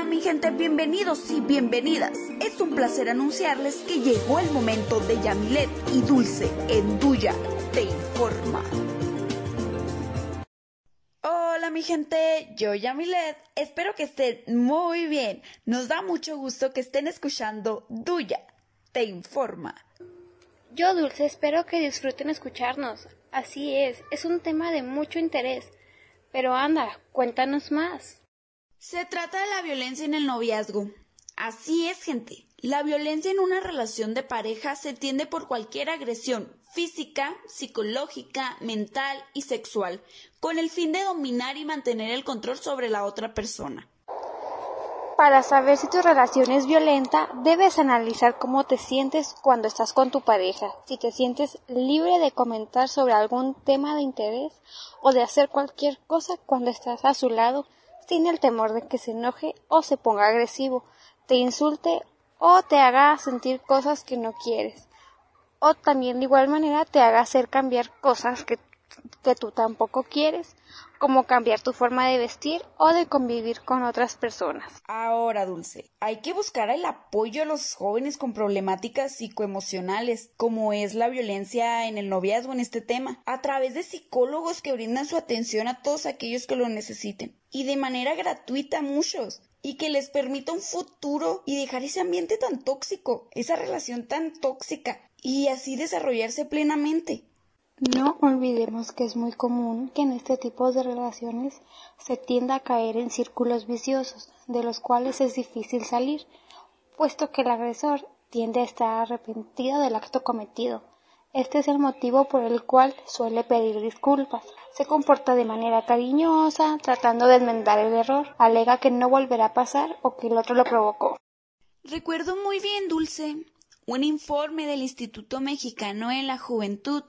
Hola mi gente, bienvenidos y bienvenidas. Es un placer anunciarles que llegó el momento de Yamilet y Dulce en Duya Te Informa. Hola mi gente, yo Yamilet, espero que estén muy bien. Nos da mucho gusto que estén escuchando Duya Te Informa. Yo Dulce, espero que disfruten escucharnos. Así es, es un tema de mucho interés. Pero anda, cuéntanos más. Se trata de la violencia en el noviazgo. Así es, gente. La violencia en una relación de pareja se entiende por cualquier agresión física, psicológica, mental y sexual, con el fin de dominar y mantener el control sobre la otra persona. Para saber si tu relación es violenta, debes analizar cómo te sientes cuando estás con tu pareja, si te sientes libre de comentar sobre algún tema de interés o de hacer cualquier cosa cuando estás a su lado tiene el temor de que se enoje o se ponga agresivo, te insulte o te haga sentir cosas que no quieres. O también de igual manera te haga hacer cambiar cosas que, que tú tampoco quieres, como cambiar tu forma de vestir o de convivir con otras personas. Ahora, Dulce, hay que buscar el apoyo a los jóvenes con problemáticas psicoemocionales, como es la violencia en el noviazgo en este tema, a través de psicólogos que brindan su atención a todos aquellos que lo necesiten y de manera gratuita a muchos y que les permita un futuro y dejar ese ambiente tan tóxico, esa relación tan tóxica y así desarrollarse plenamente. No olvidemos que es muy común que en este tipo de relaciones se tienda a caer en círculos viciosos, de los cuales es difícil salir, puesto que el agresor tiende a estar arrepentido del acto cometido, este es el motivo por el cual suele pedir disculpas. Se comporta de manera cariñosa, tratando de enmendar el error. Alega que no volverá a pasar o que el otro lo provocó. Recuerdo muy bien, Dulce, un informe del Instituto Mexicano en la Juventud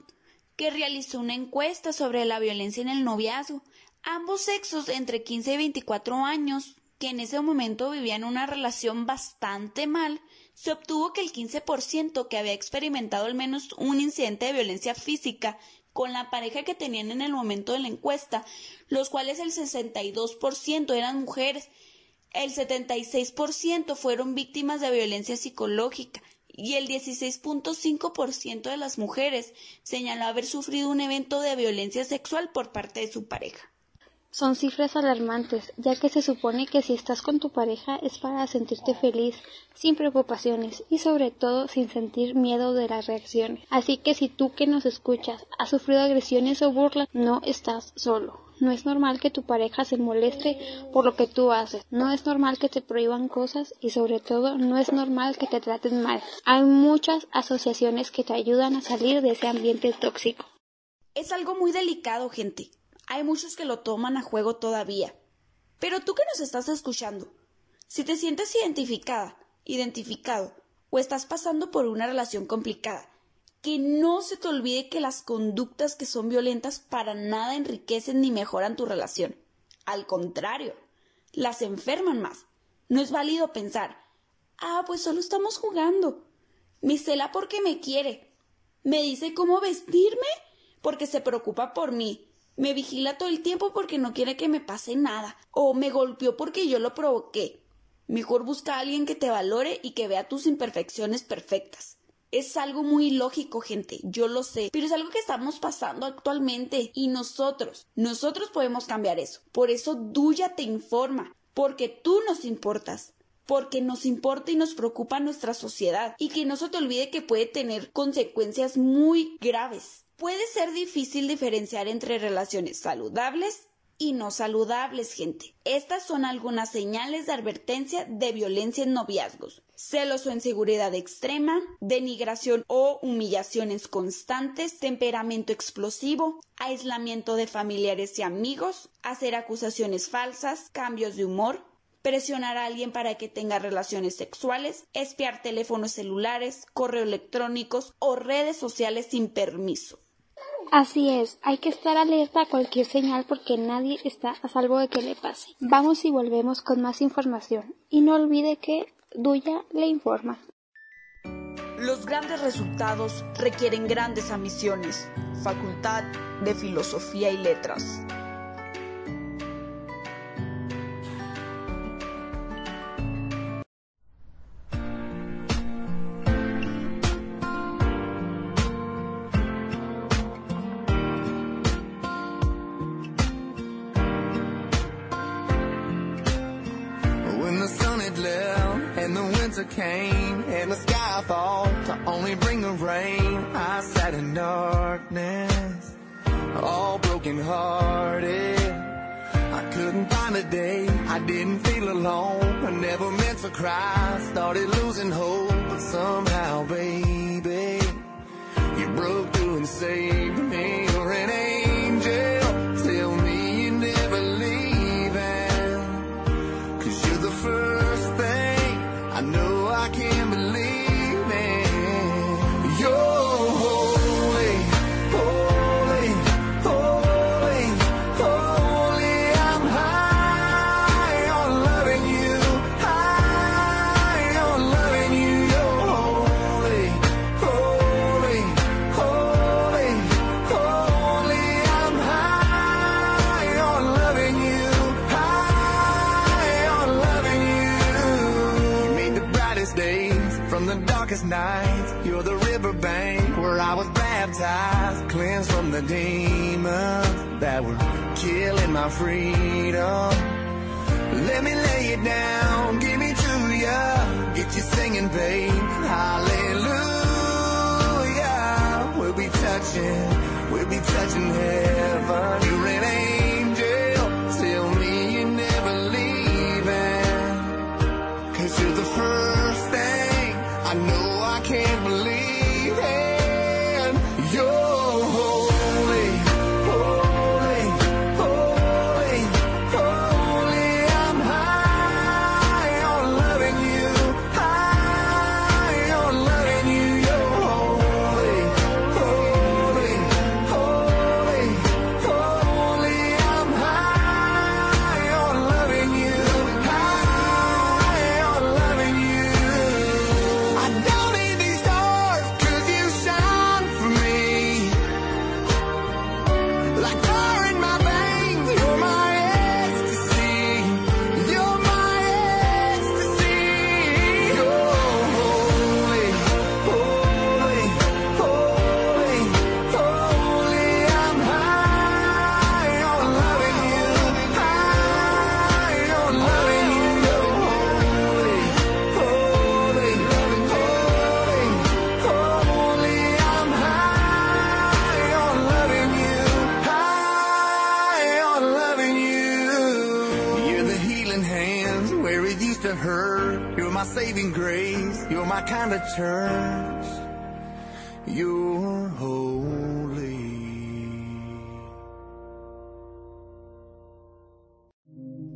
que realizó una encuesta sobre la violencia en el noviazgo. Ambos sexos entre 15 y 24 años, que en ese momento vivían una relación bastante mal, se obtuvo que el 15% que había experimentado al menos un incidente de violencia física con la pareja que tenían en el momento de la encuesta, los cuales el 62% eran mujeres, el 76% fueron víctimas de violencia psicológica y el 16.5% de las mujeres señaló haber sufrido un evento de violencia sexual por parte de su pareja. Son cifras alarmantes, ya que se supone que si estás con tu pareja es para sentirte feliz, sin preocupaciones y sobre todo sin sentir miedo de las reacciones. Así que si tú que nos escuchas has sufrido agresiones o burlas, no estás solo. No es normal que tu pareja se moleste por lo que tú haces. No es normal que te prohíban cosas y sobre todo no es normal que te traten mal. Hay muchas asociaciones que te ayudan a salir de ese ambiente tóxico. Es algo muy delicado, gente hay muchos que lo toman a juego todavía. Pero tú que nos estás escuchando, si te sientes identificada, identificado, o estás pasando por una relación complicada, que no se te olvide que las conductas que son violentas para nada enriquecen ni mejoran tu relación. Al contrario, las enferman más. No es válido pensar, ah, pues solo estamos jugando. Me cela porque me quiere. Me dice cómo vestirme porque se preocupa por mí me vigila todo el tiempo porque no quiere que me pase nada. O me golpeó porque yo lo provoqué. Mejor busca a alguien que te valore y que vea tus imperfecciones perfectas. Es algo muy lógico, gente, yo lo sé, pero es algo que estamos pasando actualmente y nosotros, nosotros podemos cambiar eso. Por eso Duya te informa, porque tú nos importas, porque nos importa y nos preocupa nuestra sociedad y que no se te olvide que puede tener consecuencias muy graves puede ser difícil diferenciar entre relaciones saludables y no saludables, gente. Estas son algunas señales de advertencia de violencia en noviazgos. Celos o inseguridad extrema, denigración o humillaciones constantes, temperamento explosivo, aislamiento de familiares y amigos, hacer acusaciones falsas, cambios de humor, presionar a alguien para que tenga relaciones sexuales, espiar teléfonos celulares, correo electrónicos o redes sociales sin permiso. Así es, hay que estar alerta a cualquier señal porque nadie está a salvo de que le pase. Vamos y volvemos con más información. Y no olvide que Duya le informa. Los grandes resultados requieren grandes ambiciones. Facultad de Filosofía y Letras. Couldn't find a day, I didn't feel alone. I never meant to cry, started losing hope, but somehow, baby, you broke through and saved me. You're an angel. Baptized, cleansed from the demons that were killing my freedom. Let me lay it down, give me to ya, get you singing, babe. Hallelujah. We'll be touching, we'll be touching heaven. You're.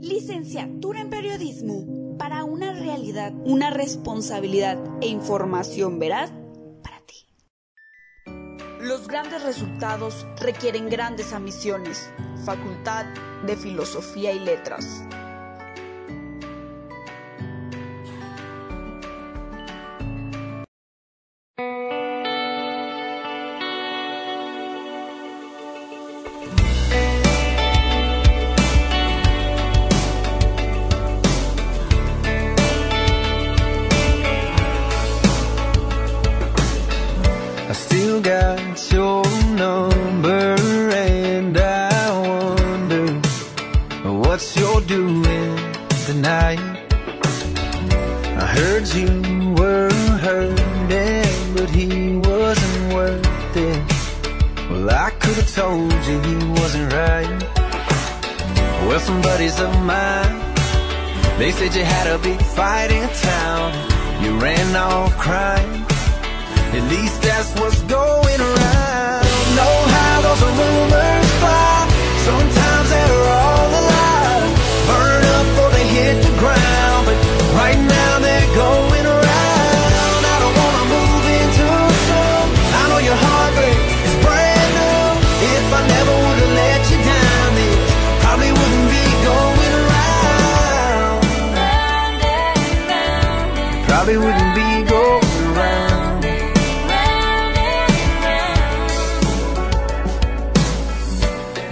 Licenciatura en Periodismo para una realidad, una responsabilidad e información veraz para ti. Los grandes resultados requieren grandes ambiciones. Facultad de Filosofía y Letras. It. Well, I could have told you he wasn't right. Well, some buddies of mine, they said you had a big fight in town. You ran off crying. At least that's what's going around. Don't Know how those rumors fly. Sometimes they're all a lie. Burn up before they hit the ground. But right now they're going Probably wouldn't be going around.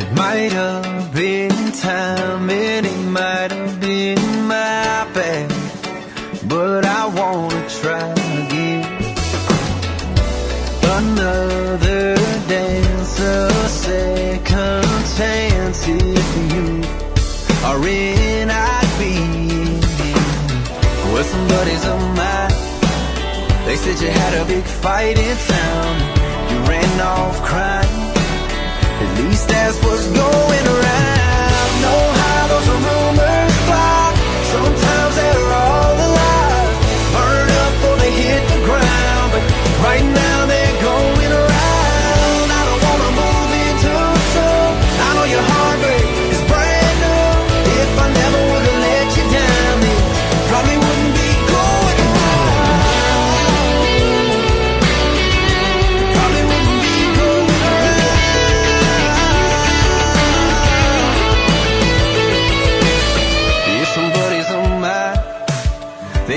It might have been time and it might have been my bad, but I wanna try They said you had a big fight in town. You ran off crying. At least that's what's going around.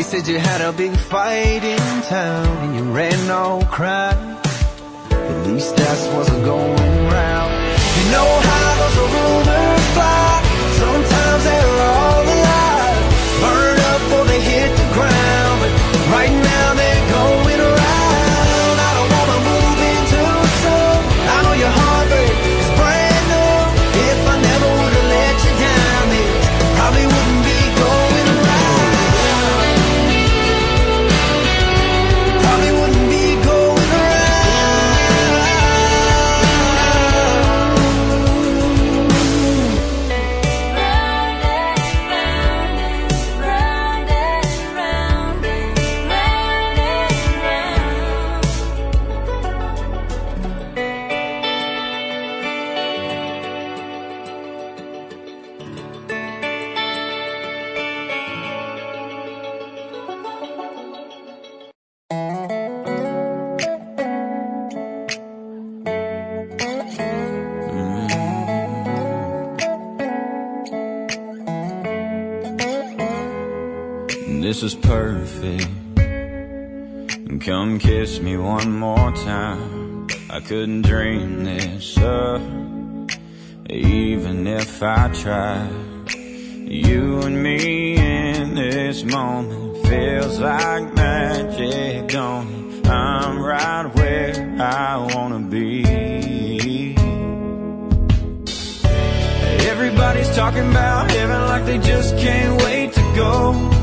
said you had a big fight in town and you ran all crying. At least that's what's going round. You know how those rumors fly. Sometimes they're Kiss me one more time. I couldn't dream this up, even if I tried. You and me in this moment feels like magic, don't it? I'm right where I wanna be. Everybody's talking about heaven like they just can't wait to go.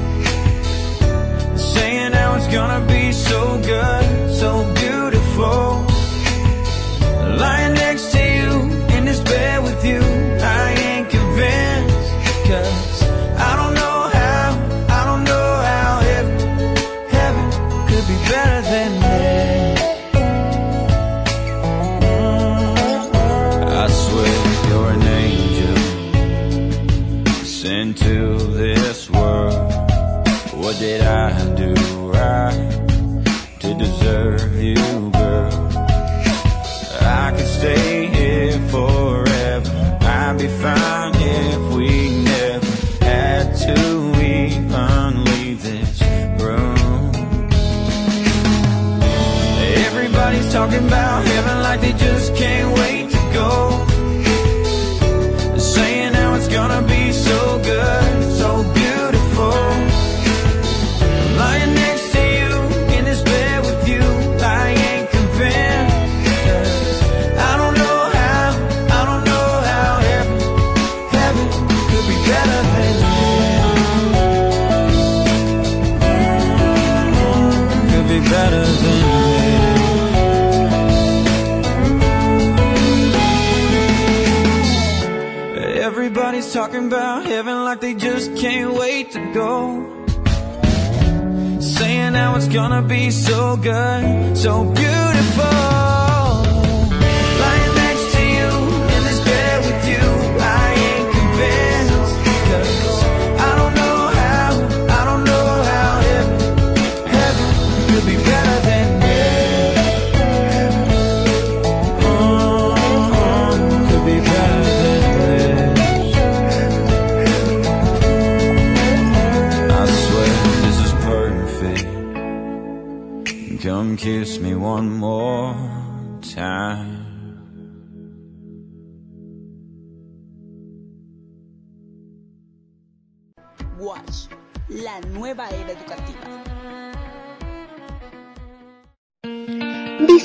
gonna be so good, so beautiful.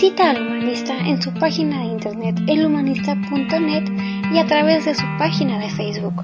Visita al humanista en su página de internet elhumanista.net y a través de su página de Facebook.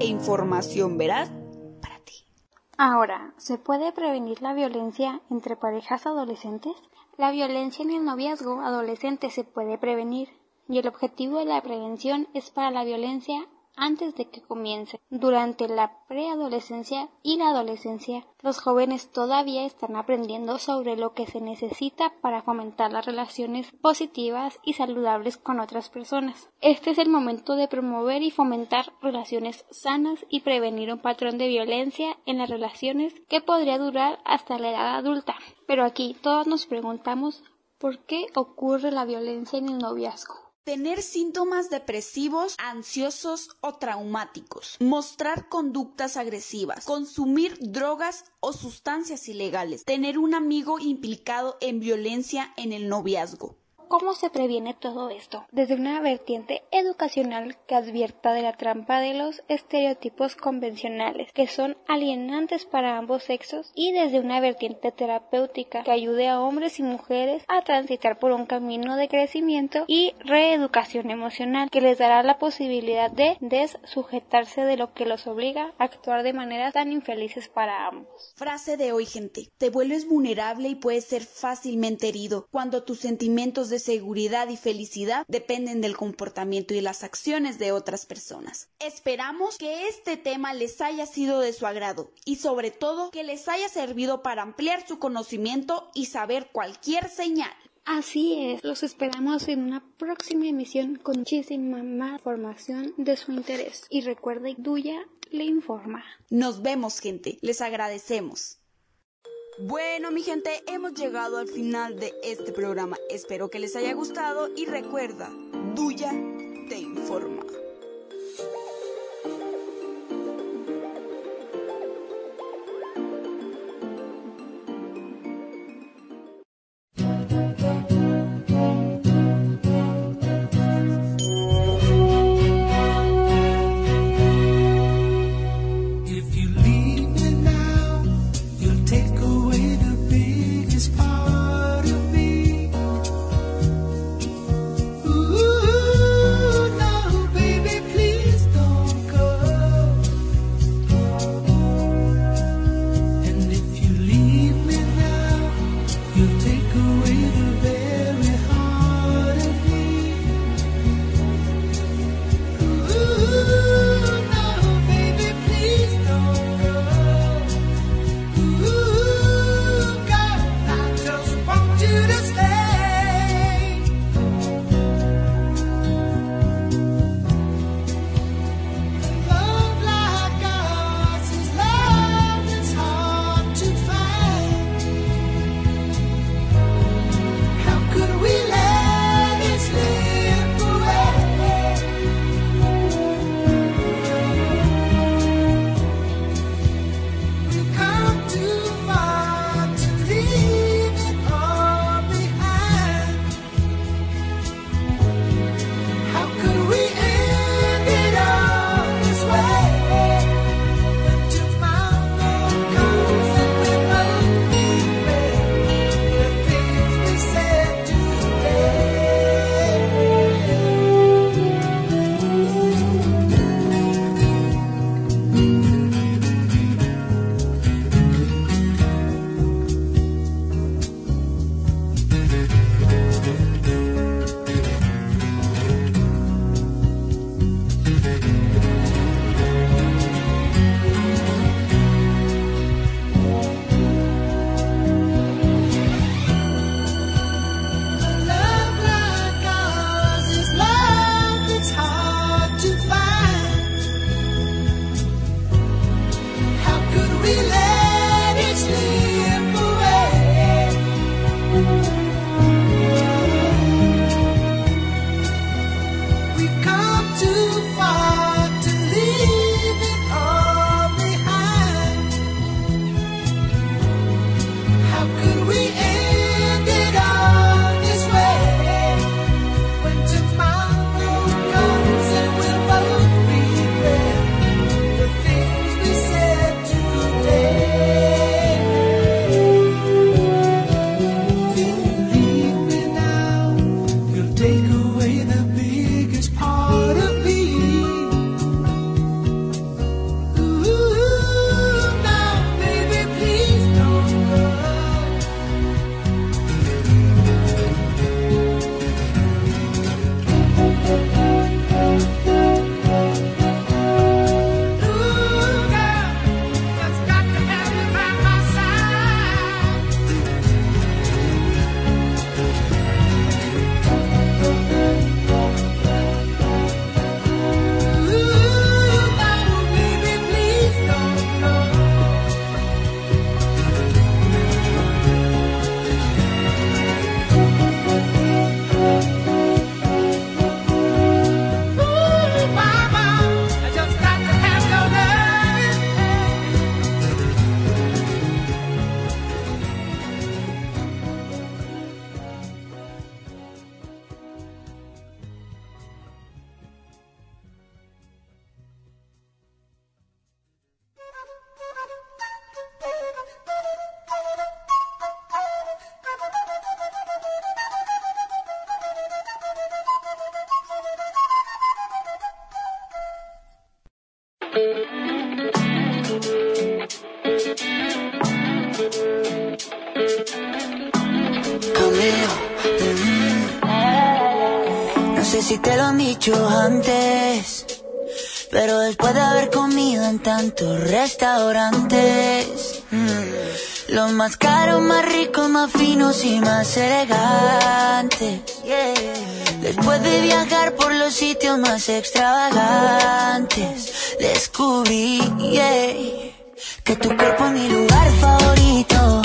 E información para ti. Ahora, ¿se puede prevenir la violencia entre parejas adolescentes? La violencia en el noviazgo adolescente se puede prevenir y el objetivo de la prevención es para la violencia antes de que comience. Durante la preadolescencia y la adolescencia, los jóvenes todavía están aprendiendo sobre lo que se necesita para fomentar las relaciones positivas y saludables con otras personas. Este es el momento de promover y fomentar relaciones sanas y prevenir un patrón de violencia en las relaciones que podría durar hasta la edad adulta. Pero aquí todos nos preguntamos ¿por qué ocurre la violencia en el noviazgo? Tener síntomas depresivos, ansiosos o traumáticos. Mostrar conductas agresivas. Consumir drogas o sustancias ilegales. Tener un amigo implicado en violencia en el noviazgo. ¿Cómo se previene todo esto? Desde una vertiente educacional que advierta de la trampa de los estereotipos convencionales, que son alienantes para ambos sexos, y desde una vertiente terapéutica que ayude a hombres y mujeres a transitar por un camino de crecimiento y reeducación emocional, que les dará la posibilidad de desujetarse de lo que los obliga a actuar de maneras tan infelices para ambos. Frase de hoy, gente. Te vuelves vulnerable y puedes ser fácilmente herido cuando tus sentimientos de seguridad y felicidad dependen del comportamiento y las acciones de otras personas. Esperamos que este tema les haya sido de su agrado y sobre todo que les haya servido para ampliar su conocimiento y saber cualquier señal. Así es, los esperamos en una próxima emisión con muchísima más información de su interés. Y recuerde, Duya le informa. Nos vemos, gente. Les agradecemos. Bueno, mi gente, hemos llegado al final de este programa. Espero que les haya gustado y recuerda, Duya te informa. te lo han dicho antes. Pero después de haber comido en tantos restaurantes, mm, los más caros, más ricos, más finos y más elegantes. Después de viajar por los sitios más extravagantes, descubrí que tu cuerpo es mi lugar favorito.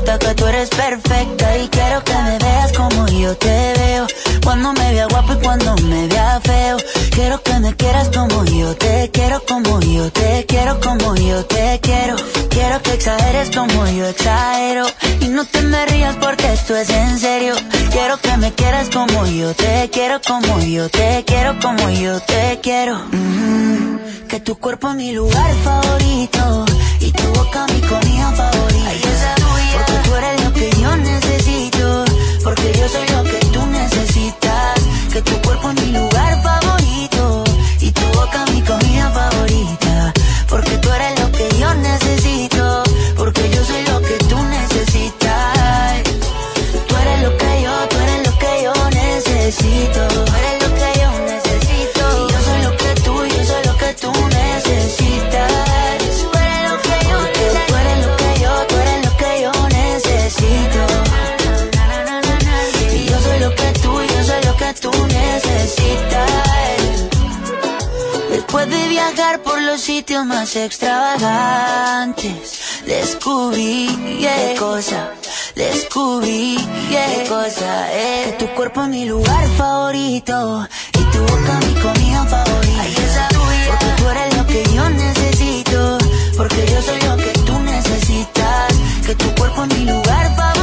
Que tú eres perfecta. Y quiero que me veas como yo te veo. Cuando me vea guapo y cuando me vea feo. Quiero que me quieras como yo te quiero, como yo te quiero, como yo te quiero. Quiero que exageres como yo exagero. Y no te me rías porque esto es en serio. Quiero que me quieras como yo te quiero, como yo te quiero, como yo te quiero. Mm, que tu cuerpo es mi lugar favorito y tu boca mi comida favorita. Porque tú eres lo que yo necesito, porque yo soy lo que tú necesitas. Que tu cuerpo es mi lugar favorito sitios más extravagantes, descubrí yeah, qué cosa, descubrí yeah, qué cosa es que tu cuerpo es mi lugar favorito y tu boca mi comida favorita. Porque tú eres lo que yo necesito, porque yo soy lo que tú necesitas. Que tu cuerpo es mi lugar favorito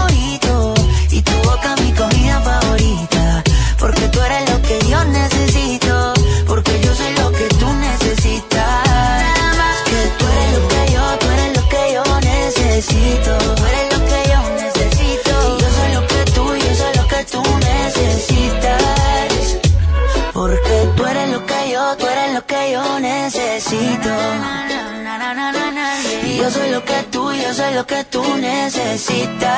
necesito. Yo soy lo que tú, yo soy lo que tú necesitas.